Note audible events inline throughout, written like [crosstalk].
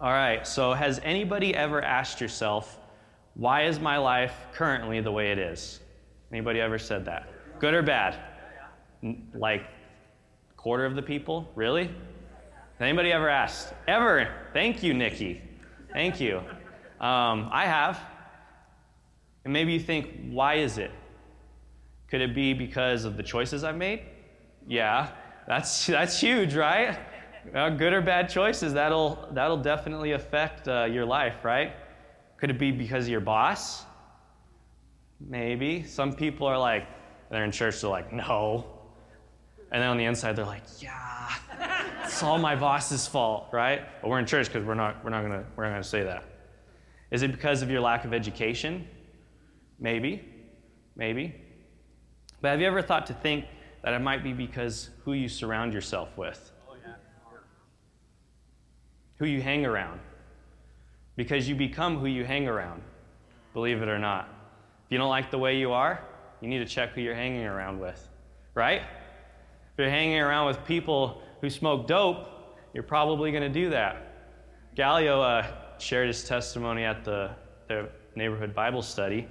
All right, so has anybody ever asked yourself, why is my life currently the way it is? Anybody ever said that? Good or bad? Like quarter of the people? Really? Anybody ever asked? Ever? Thank you, Nikki. Thank you. Um, I have. And maybe you think, why is it? Could it be because of the choices I've made? Yeah, that's, that's huge, right? Uh, good or bad choices, that'll, that'll definitely affect uh, your life, right? Could it be because of your boss? Maybe. Some people are like, they're in church, they're like, no. And then on the inside, they're like, yeah, it's all my boss's fault, right? But we're in church because we're not, we're not gonna, we're not gonna say that. Is it because of your lack of education? Maybe, maybe. But have you ever thought to think that it might be because who you surround yourself with? Who you hang around? Because you become who you hang around, believe it or not. If you don't like the way you are, you need to check who you're hanging around with, right? If you're hanging around with people who smoke dope, you're probably going to do that. Gallio uh, shared his testimony at the, the neighborhood Bible study,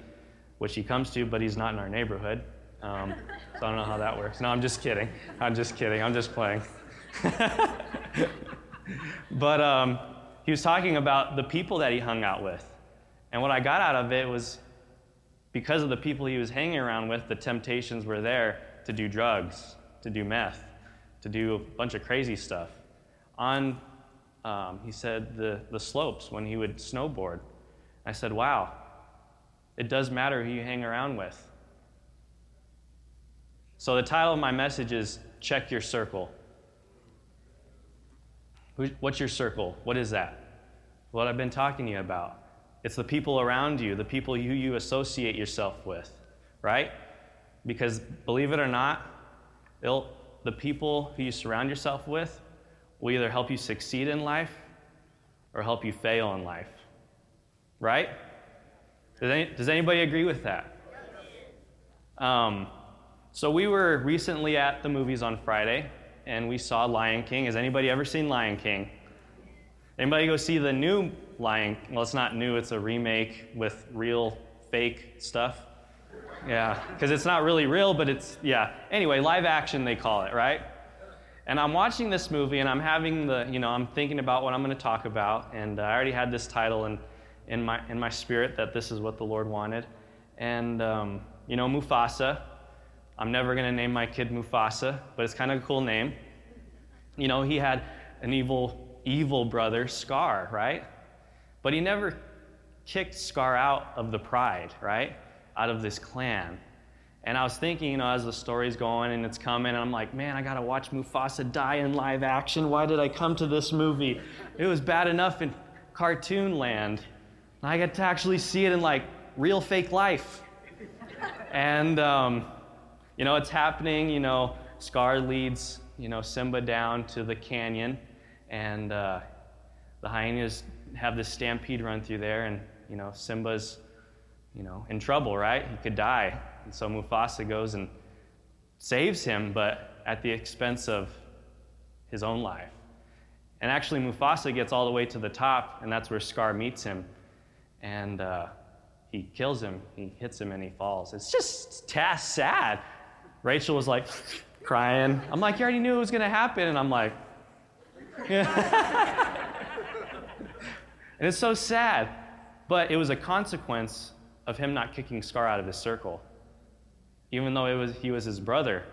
which he comes to, but he's not in our neighborhood. Um, so I don't know how that works. No, I'm just kidding. I'm just kidding. I'm just playing. [laughs] [laughs] but um, he was talking about the people that he hung out with. And what I got out of it was because of the people he was hanging around with, the temptations were there to do drugs, to do meth, to do a bunch of crazy stuff. On, um, he said, the, the slopes when he would snowboard. I said, wow, it does matter who you hang around with. So the title of my message is Check Your Circle. What's your circle? What is that? What I've been talking to you about. It's the people around you, the people who you associate yourself with, right? Because believe it or not, the people who you surround yourself with will either help you succeed in life or help you fail in life, right? Does, any, does anybody agree with that? Um, so we were recently at the movies on Friday, and we saw Lion King. Has anybody ever seen Lion King? Anybody go see the new Lion? Well, it's not new. It's a remake with real fake stuff. Yeah, because it's not really real, but it's yeah. Anyway, live action they call it, right? And I'm watching this movie, and I'm having the you know I'm thinking about what I'm going to talk about, and uh, I already had this title in in my in my spirit that this is what the Lord wanted, and um, you know Mufasa. I'm never going to name my kid Mufasa, but it's kind of a cool name. You know, he had an evil, evil brother, Scar, right? But he never kicked Scar out of the pride, right? Out of this clan. And I was thinking, you know, as the story's going and it's coming, and I'm like, man, I gotta watch Mufasa die in live action. Why did I come to this movie? It was bad enough in cartoon land. I get to actually see it in like real fake life. And, um, you know, it's happening. You know, Scar leads, you know, Simba down to the canyon, and uh, the hyenas have this stampede run through there, and, you know, Simba's, you know, in trouble, right? He could die. And so Mufasa goes and saves him, but at the expense of his own life. And actually, Mufasa gets all the way to the top, and that's where Scar meets him. And uh, he kills him, he hits him, and he falls. It's just sad. Rachel was like crying. I'm like, you already knew it was going to happen. And I'm like, [laughs] and it's so sad. But it was a consequence of him not kicking Scar out of his circle. Even though it was, he was his brother,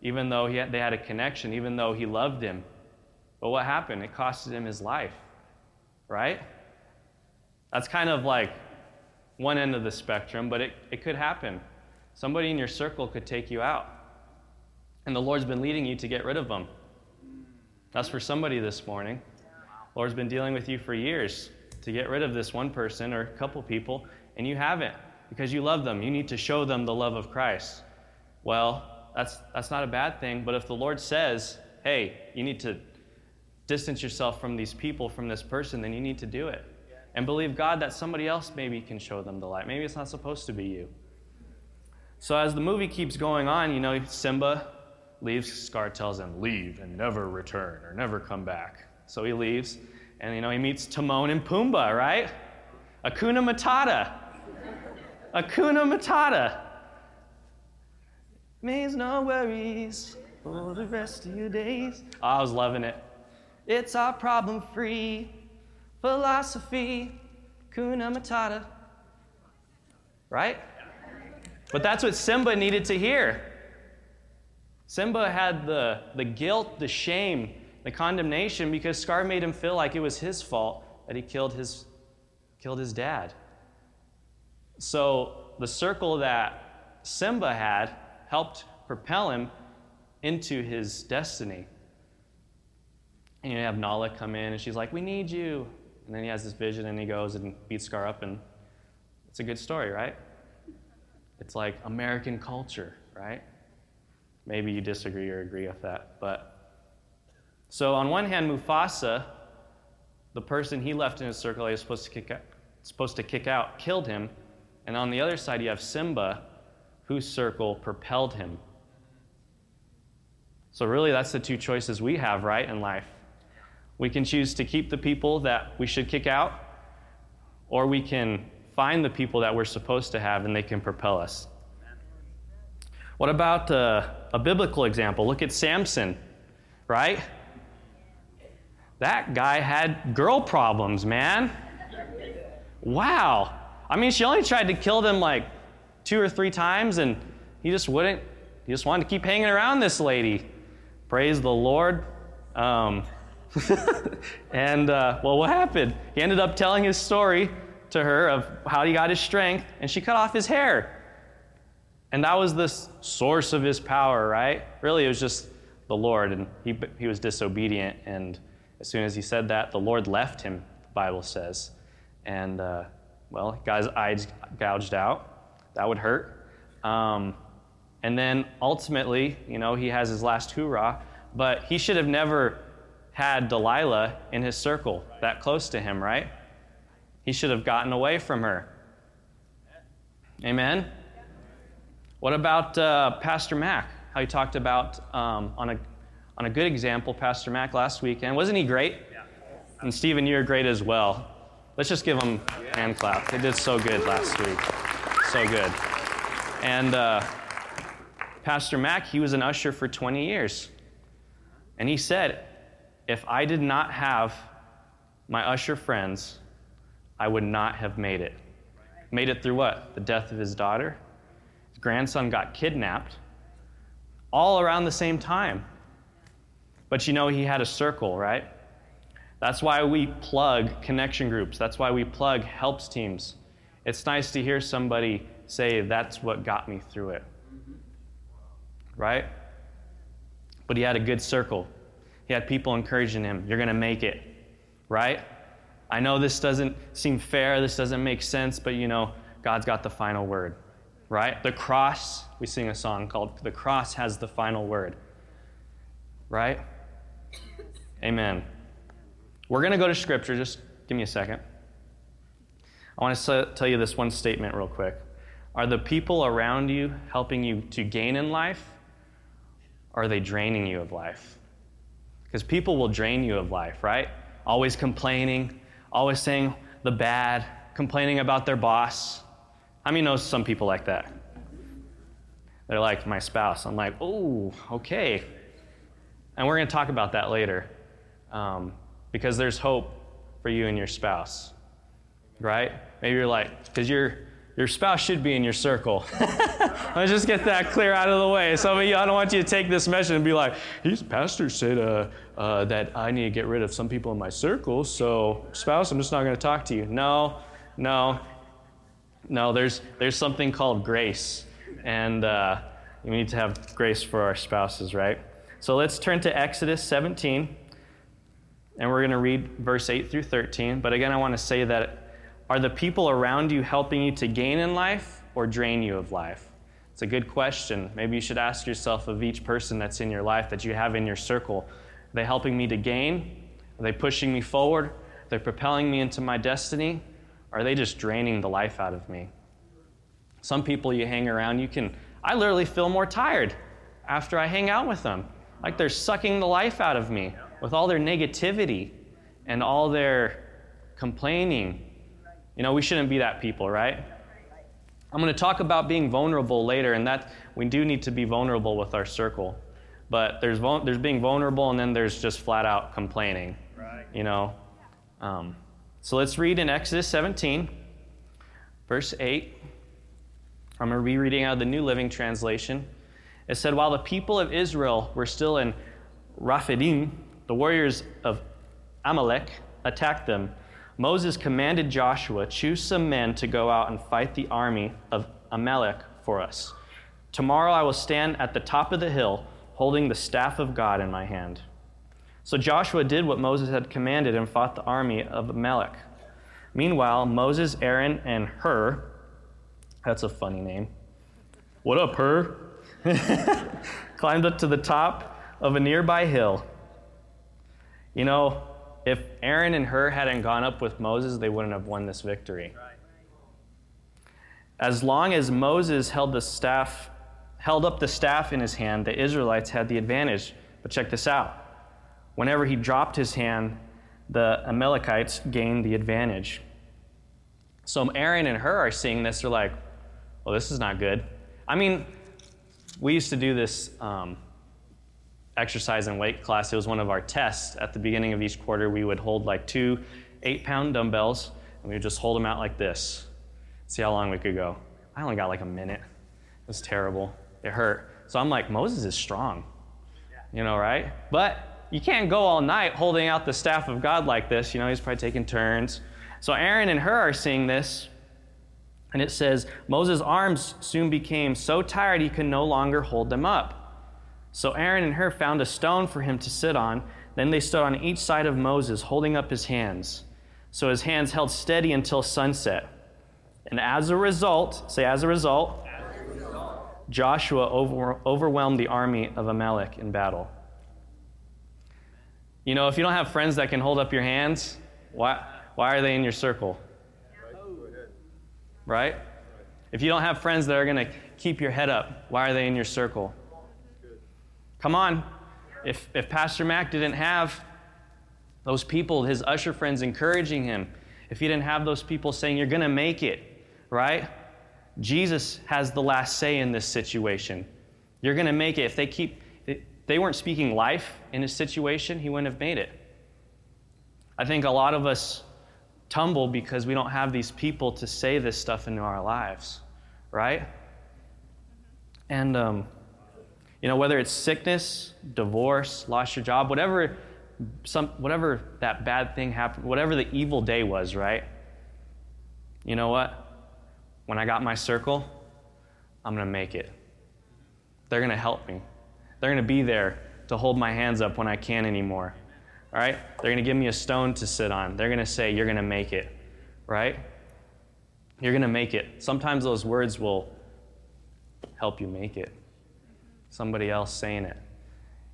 even though he had, they had a connection, even though he loved him. But what happened? It costed him his life, right? That's kind of like one end of the spectrum, but it, it could happen. Somebody in your circle could take you out. And the Lord's been leading you to get rid of them. That's for somebody this morning. The Lord's been dealing with you for years to get rid of this one person or a couple people, and you haven't because you love them. You need to show them the love of Christ. Well, that's, that's not a bad thing, but if the Lord says, hey, you need to distance yourself from these people, from this person, then you need to do it. And believe God that somebody else maybe can show them the light. Maybe it's not supposed to be you. So as the movie keeps going on, you know, Simba leaves. Scar tells him, leave and never return or never come back. So he leaves. And, you know, he meets Timon and Pumbaa, right? Hakuna Matata. Hakuna Matata. Means no worries for the rest of your days. Oh, I was loving it. It's our problem free philosophy. Kuna Matata. Right? But that's what Simba needed to hear. Simba had the, the guilt, the shame, the condemnation because Scar made him feel like it was his fault that he killed his, killed his dad. So the circle that Simba had helped propel him into his destiny. And you have Nala come in and she's like, We need you. And then he has this vision and he goes and beats Scar up, and it's a good story, right? It's like American culture, right? Maybe you disagree or agree with that. But so on one hand, Mufasa, the person he left in his circle he was supposed to kick out, supposed to kick out, killed him. And on the other side, you have Simba, whose circle propelled him. So really, that's the two choices we have, right, in life. We can choose to keep the people that we should kick out, or we can find the people that we're supposed to have and they can propel us. What about uh, a biblical example? Look at Samson, right? That guy had girl problems, man. Wow. I mean, she only tried to kill them like two or three times, and he just wouldn't. He just wanted to keep hanging around this lady. Praise the Lord. Um, [laughs] and uh, well, what happened? He ended up telling his story to her of how he got his strength, and she cut off his hair. And that was the source of his power, right? Really, it was just the Lord, and he, he was disobedient. And as soon as he said that, the Lord left him, the Bible says. And, uh, well, guy's eyes gouged out. That would hurt. Um, and then ultimately, you know, he has his last hoorah, but he should have never had Delilah in his circle that close to him, right? He should have gotten away from her. Amen? What about uh, Pastor Mac? How he talked about um, on, a, on a good example, Pastor Mac last weekend. Wasn't he great? Yeah. And Stephen, you're great as well. Let's just give him a hand clap. They did so good last week. So good. And uh, Pastor Mac, he was an usher for 20 years. And he said, if I did not have my usher friends, I would not have made it. Made it through what? The death of his daughter. His grandson got kidnapped all around the same time. But you know, he had a circle, right? That's why we plug connection groups. That's why we plug helps teams. It's nice to hear somebody say, That's what got me through it. Right? But he had a good circle. He had people encouraging him, You're going to make it. Right? I know this doesn't seem fair, this doesn't make sense, but you know, God's got the final word, right? The cross, we sing a song called The Cross Has the Final Word, right? Amen. We're going to go to Scripture. Just give me a second. I want to tell you this one statement real quick. Are the people around you helping you to gain in life? Or are they draining you of life? Because people will drain you of life, right? Always complaining, always saying the bad, complaining about their boss. How many know some people like that? They're like my spouse. I'm like, oh, okay. And we're going to talk about that later um, because there's hope for you and your spouse, right? Maybe you're like, because you're your spouse should be in your circle. [laughs] Let's just get that clear out of the way. Some of you, I don't want you to take this message and be like, "His pastor said uh, uh, that I need to get rid of some people in my circle, so spouse, I'm just not going to talk to you." No, no, no. There's there's something called grace, and uh, we need to have grace for our spouses, right? So let's turn to Exodus 17, and we're going to read verse 8 through 13. But again, I want to say that are the people around you helping you to gain in life or drain you of life? It's a good question. Maybe you should ask yourself of each person that's in your life that you have in your circle. Are they helping me to gain? Are they pushing me forward? Are they propelling me into my destiny? Or are they just draining the life out of me? Some people you hang around, you can, I literally feel more tired after I hang out with them. Like they're sucking the life out of me with all their negativity and all their complaining. You know, we shouldn't be that people, right? I'm going to talk about being vulnerable later, and that we do need to be vulnerable with our circle. But there's, there's being vulnerable, and then there's just flat out complaining. Right. You know? Um, so let's read in Exodus 17, verse 8. I'm going to be reading out of the New Living Translation. It said, While the people of Israel were still in Rephidim, the warriors of Amalek attacked them. Moses commanded Joshua, Choose some men to go out and fight the army of Amalek for us. Tomorrow I will stand at the top of the hill, holding the staff of God in my hand. So Joshua did what Moses had commanded and fought the army of Amalek. Meanwhile, Moses, Aaron, and Hur, that's a funny name. What up, Hur? [laughs] climbed up to the top of a nearby hill. You know, if Aaron and Hur hadn't gone up with Moses, they wouldn't have won this victory. As long as Moses held the staff, held up the staff in his hand, the Israelites had the advantage. But check this out. Whenever he dropped his hand, the Amalekites gained the advantage. So Aaron and Hur are seeing this. They're like, well, this is not good. I mean, we used to do this um, exercise and weight class. It was one of our tests. At the beginning of each quarter, we would hold like two eight pound dumbbells, and we would just hold them out like this. See how long we could go. I only got like a minute. It was terrible. It hurt. So I'm like, Moses is strong. You know, right? But you can't go all night holding out the staff of God like this. You know, he's probably taking turns. So Aaron and Hur are seeing this, and it says, Moses' arms soon became so tired he could no longer hold them up. So Aaron and Hur found a stone for him to sit on. Then they stood on each side of Moses, holding up his hands. So his hands held steady until sunset. And as a result, say, as a result, as a result. Joshua over, overwhelmed the army of Amalek in battle. You know, if you don't have friends that can hold up your hands, why, why are they in your circle? Right? If you don't have friends that are going to keep your head up, why are they in your circle? Come on. If, if Pastor Mac didn't have those people, his usher friends encouraging him, if he didn't have those people saying, You're going to make it, right? Jesus has the last say in this situation. You're going to make it. If they keep, if they weren't speaking life in his situation, he wouldn't have made it. I think a lot of us tumble because we don't have these people to say this stuff into our lives, right? And, um, you know, whether it's sickness, divorce, lost your job, whatever, some, whatever that bad thing happened, whatever the evil day was, right? You know what? When I got my circle, I'm going to make it. They're going to help me. They're going to be there to hold my hands up when I can't anymore. All right? They're going to give me a stone to sit on. They're going to say, You're going to make it. Right? You're going to make it. Sometimes those words will help you make it somebody else saying it.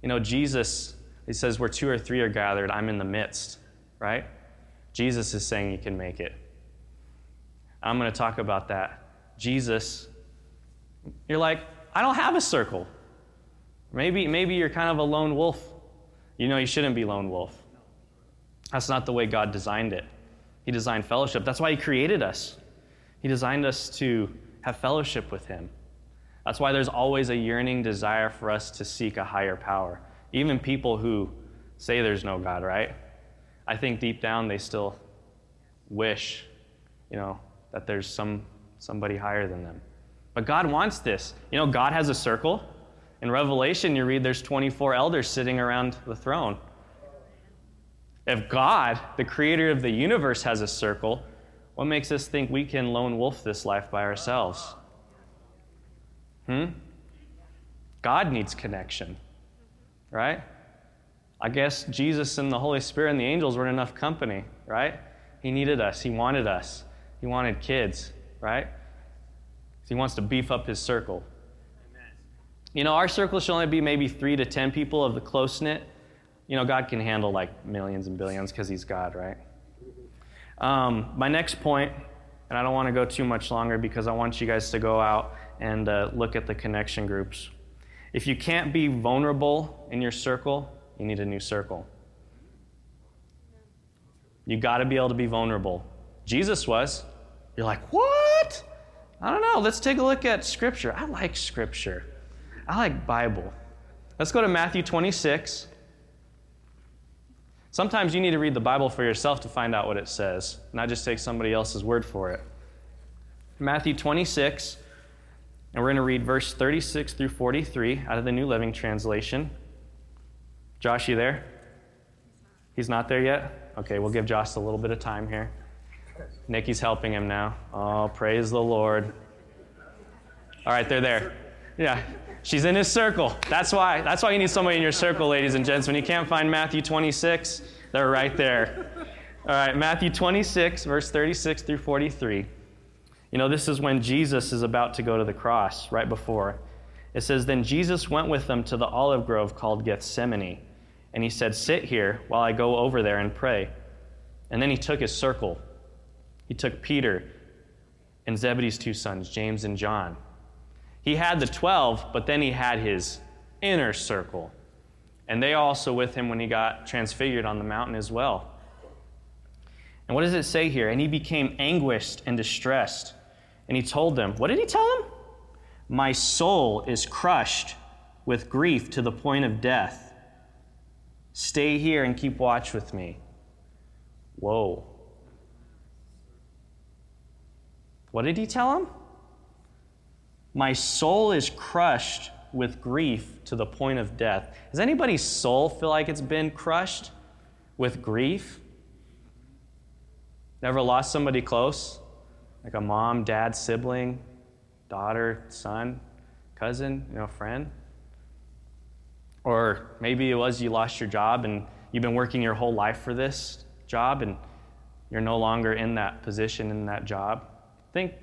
You know, Jesus, he says, where two or three are gathered, I'm in the midst, right? Jesus is saying you can make it. I'm going to talk about that. Jesus, you're like, I don't have a circle. Maybe, maybe you're kind of a lone wolf. You know, you shouldn't be lone wolf. That's not the way God designed it. He designed fellowship. That's why He created us. He designed us to have fellowship with Him. That's why there's always a yearning desire for us to seek a higher power. Even people who say there's no God, right? I think deep down they still wish, you know, that there's some somebody higher than them. But God wants this. You know, God has a circle. In Revelation, you read there's 24 elders sitting around the throne. If God, the creator of the universe, has a circle, what makes us think we can lone wolf this life by ourselves? Hmm? God needs connection, right? I guess Jesus and the Holy Spirit and the angels weren't enough company, right? He needed us. He wanted us. He wanted kids, right? He wants to beef up his circle. Amen. You know, our circle should only be maybe three to ten people of the close knit. You know, God can handle like millions and billions because He's God, right? Um, my next point, and I don't want to go too much longer because I want you guys to go out and uh, look at the connection groups. If you can't be vulnerable in your circle, you need a new circle. You got to be able to be vulnerable. Jesus was. You're like, what? I don't know. Let's take a look at Scripture. I like Scripture. I like Bible. Let's go to Matthew 26. Sometimes you need to read the Bible for yourself to find out what it says, not just take somebody else's word for it. Matthew 26, and we're going to read verse 36 through 43 out of the New Living Translation. Josh, you there? He's not there yet? Okay, we'll give Josh a little bit of time here. Nikki's helping him now. Oh, praise the Lord. All right, they're there. Yeah, she's in his circle. That's why. That's why you need somebody in your circle, ladies and gents. When you can't find Matthew 26, they're right there. All right, Matthew 26, verse 36 through 43. You know, this is when Jesus is about to go to the cross, right before. It says, Then Jesus went with them to the olive grove called Gethsemane, and he said, Sit here while I go over there and pray. And then he took his circle. He took Peter and Zebedee's two sons, James and John. He had the 12, but then he had his inner circle. And they also with him when he got transfigured on the mountain as well. And what does it say here? And he became anguished and distressed. And he told them, What did he tell them? My soul is crushed with grief to the point of death. Stay here and keep watch with me. Whoa. What did he tell him? My soul is crushed with grief to the point of death. Does anybody's soul feel like it's been crushed with grief? Never lost somebody close? Like a mom, dad, sibling, daughter, son, cousin, you know, friend? Or maybe it was you lost your job and you've been working your whole life for this job and you're no longer in that position in that job. Think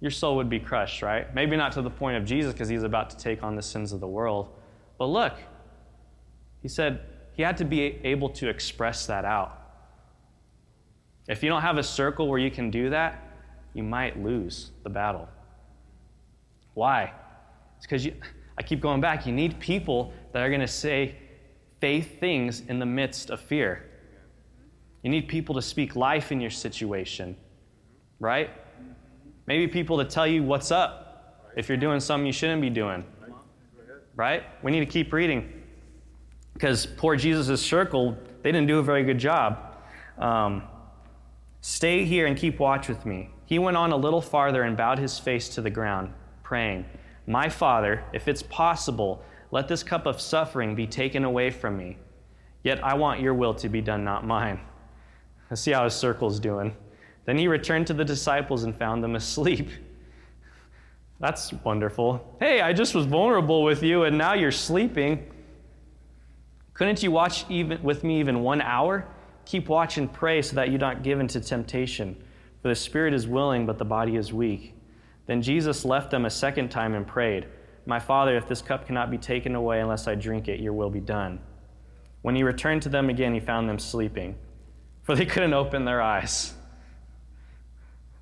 your soul would be crushed, right? Maybe not to the point of Jesus because he's about to take on the sins of the world. But look, he said he had to be able to express that out. If you don't have a circle where you can do that, you might lose the battle. Why? It's because I keep going back. You need people that are going to say faith things in the midst of fear. You need people to speak life in your situation, right? Maybe people to tell you what's up if you're doing something you shouldn't be doing. Right? We need to keep reading. Because poor Jesus' circle, they didn't do a very good job. Um, Stay here and keep watch with me. He went on a little farther and bowed his face to the ground, praying, My Father, if it's possible, let this cup of suffering be taken away from me. Yet I want your will to be done, not mine. [laughs] See how his circle's doing. Then he returned to the disciples and found them [laughs] asleep. That's wonderful. Hey, I just was vulnerable with you and now you're sleeping. Couldn't you watch even with me even one hour? Keep watch and pray so that you are not given to temptation. For the spirit is willing, but the body is weak. Then Jesus left them a second time and prayed, My Father, if this cup cannot be taken away unless I drink it, your will be done. When he returned to them again, he found them sleeping, for they couldn't open their eyes.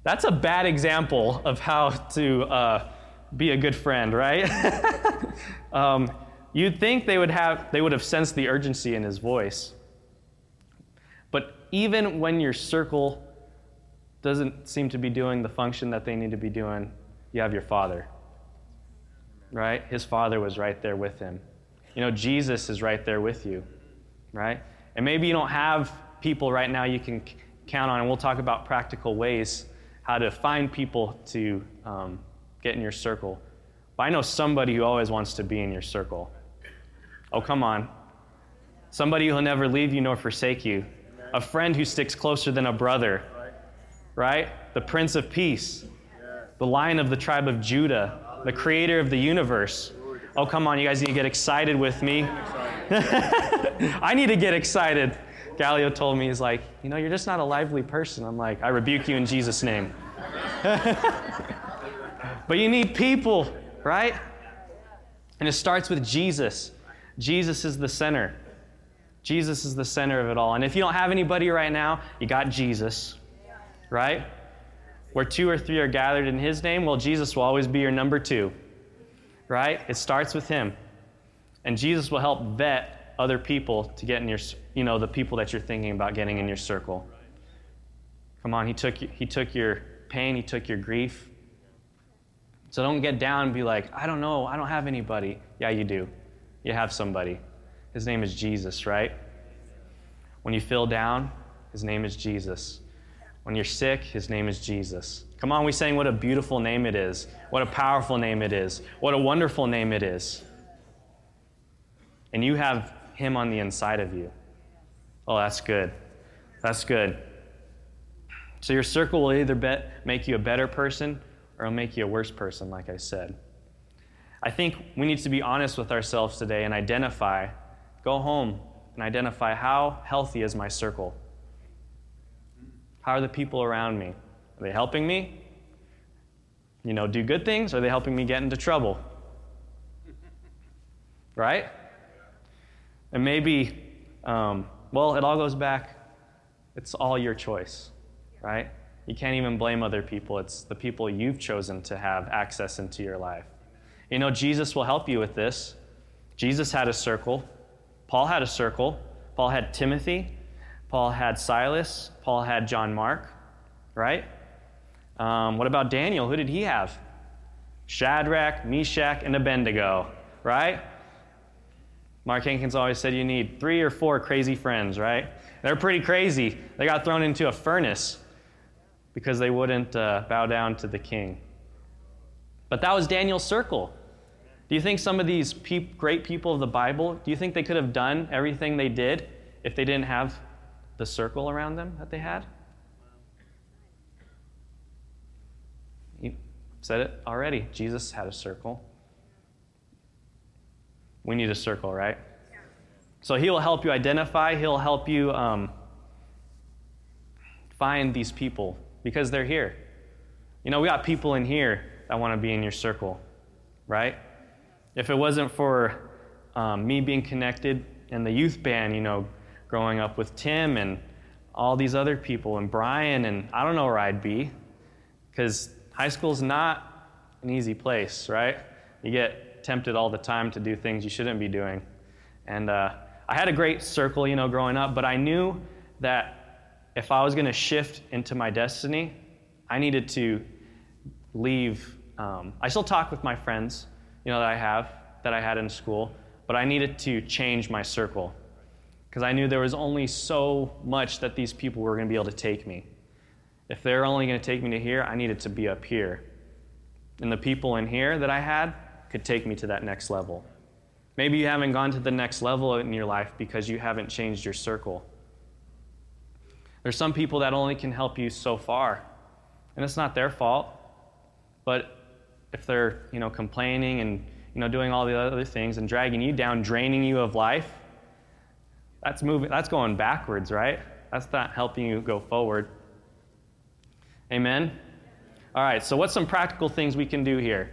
That's a bad example of how to uh, be a good friend, right? [laughs] um, you'd think they would have they would have sensed the urgency in his voice. But even when your circle doesn't seem to be doing the function that they need to be doing, you have your father. Right? His father was right there with him. You know, Jesus is right there with you. Right? And maybe you don't have people right now you can count on, and we'll talk about practical ways how to find people to um, get in your circle. But I know somebody who always wants to be in your circle. Oh, come on. Somebody who'll never leave you nor forsake you. A friend who sticks closer than a brother. Right? The Prince of Peace. The Lion of the tribe of Judah. The Creator of the universe. Oh, come on, you guys need to get excited with me. [laughs] I need to get excited. Gallio told me, he's like, you know, you're just not a lively person. I'm like, I rebuke you in Jesus' name. [laughs] but you need people, right? And it starts with Jesus. Jesus is the center. Jesus is the center of it all. And if you don't have anybody right now, you got Jesus, right? Where two or three are gathered in his name, well, Jesus will always be your number two, right? It starts with him. And Jesus will help vet other people to get in your you know, the people that you're thinking about getting in your circle. Come on, he took, he took your pain, he took your grief. So don't get down and be like, I don't know, I don't have anybody. Yeah, you do. You have somebody. His name is Jesus, right? When you feel down, his name is Jesus. When you're sick, his name is Jesus. Come on, we saying what a beautiful name it is. What a powerful name it is. What a wonderful name it is. And you have him on the inside of you. Oh, that's good. That's good. So your circle will either make you a better person or it'll make you a worse person, like I said. I think we need to be honest with ourselves today and identify, go home and identify how healthy is my circle? How are the people around me? Are they helping me? You know, do good things? Are they helping me get into trouble? [laughs] Right? And maybe, um, well, it all goes back, it's all your choice, right? You can't even blame other people. It's the people you've chosen to have access into your life. You know, Jesus will help you with this. Jesus had a circle, Paul had a circle. Paul had Timothy. Paul had Silas. Paul had John Mark, right? Um, what about Daniel? Who did he have? Shadrach, Meshach, and Abednego, right? Mark Hankins always said you need three or four crazy friends, right? They're pretty crazy. They got thrown into a furnace because they wouldn't uh, bow down to the king. But that was Daniel's circle. Do you think some of these great people of the Bible, do you think they could have done everything they did if they didn't have the circle around them that they had? You said it already. Jesus had a circle. We need a circle, right? So he will help you identify, he'll help you um, find these people because they're here. You know, we got people in here that want to be in your circle, right? If it wasn't for um, me being connected in the youth band, you know, growing up with Tim and all these other people and Brian, and I don't know where I'd be because high school's not an easy place, right? You get tempted all the time to do things you shouldn't be doing. And uh, I had a great circle, you know, growing up, but I knew that if I was going to shift into my destiny, I needed to leave. Um, I still talk with my friends, you know, that I have, that I had in school, but I needed to change my circle because I knew there was only so much that these people were going to be able to take me. If they're only going to take me to here, I needed to be up here. And the people in here that I had could take me to that next level. Maybe you haven't gone to the next level in your life because you haven't changed your circle. There's some people that only can help you so far, and it's not their fault. But if they're you know complaining and you know doing all the other things and dragging you down, draining you of life, that's moving. That's going backwards, right? That's not helping you go forward. Amen. All right. So what's some practical things we can do here?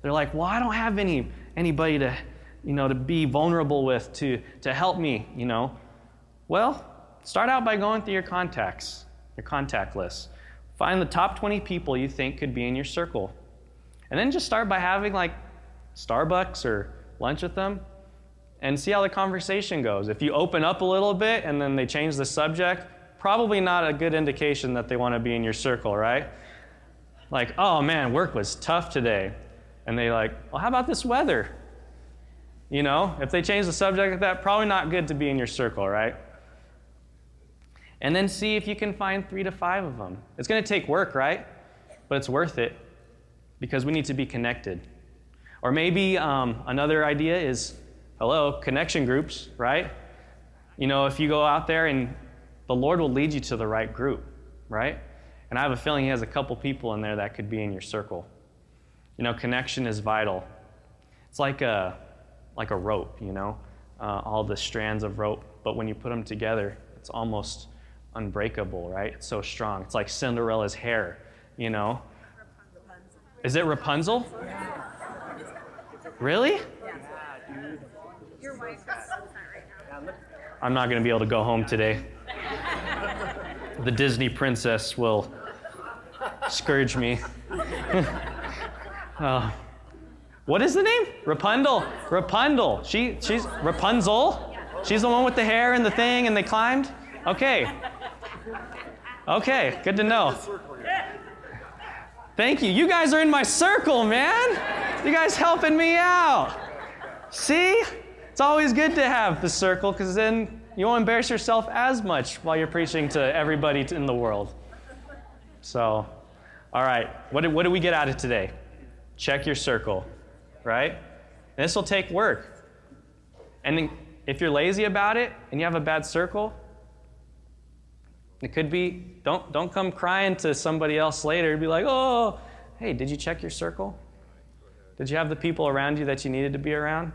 They're like, well, I don't have any anybody to you know to be vulnerable with to to help me. You know, well, start out by going through your contacts, your contact list. Find the top 20 people you think could be in your circle. And then just start by having like Starbucks or lunch with them and see how the conversation goes. If you open up a little bit and then they change the subject, probably not a good indication that they want to be in your circle, right? Like, oh man, work was tough today. And they like, well, how about this weather? You know, if they change the subject like that, probably not good to be in your circle, right? And then see if you can find three to five of them. It's going to take work, right? But it's worth it because we need to be connected. Or maybe um, another idea is hello, connection groups, right? You know, if you go out there and the Lord will lead you to the right group, right? And I have a feeling He has a couple people in there that could be in your circle. You know, connection is vital. It's like a, like a rope, you know, uh, all the strands of rope, but when you put them together, it's almost unbreakable, right? It's so strong. It's like Cinderella's hair, you know? Is it Rapunzel? Really? I'm not going to be able to go home today. the Disney princess will scourge me. [laughs] uh, what is the name? Rapunzel. Rapunzel. She, she's Rapunzel. She's the one with the hair and the thing, and they climbed? Okay. Okay, good to know. Thank you. You guys are in my circle, man. You guys helping me out. See? It's always good to have the circle because then you won't embarrass yourself as much while you're preaching to everybody in the world. So, all right, what did, what did we get out of today? Check your circle, right? This will take work. And if you're lazy about it and you have a bad circle, it could be don't don't come crying to somebody else later and be like, "Oh, hey, did you check your circle? Did you have the people around you that you needed to be around?"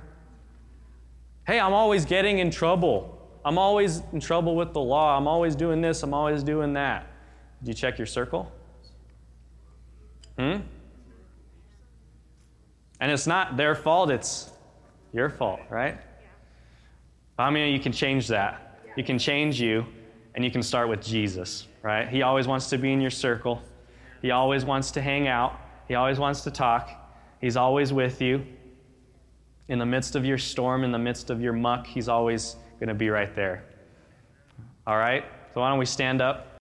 Hey, I'm always getting in trouble. I'm always in trouble with the law. I'm always doing this, I'm always doing that. Do you check your circle? Hmm? And it's not their fault, it's your fault, right? Many of you can change that? You can change you and you can start with Jesus, right? He always wants to be in your circle. He always wants to hang out. He always wants to talk. He's always with you. In the midst of your storm, in the midst of your muck, He's always going to be right there. All right? So why don't we stand up?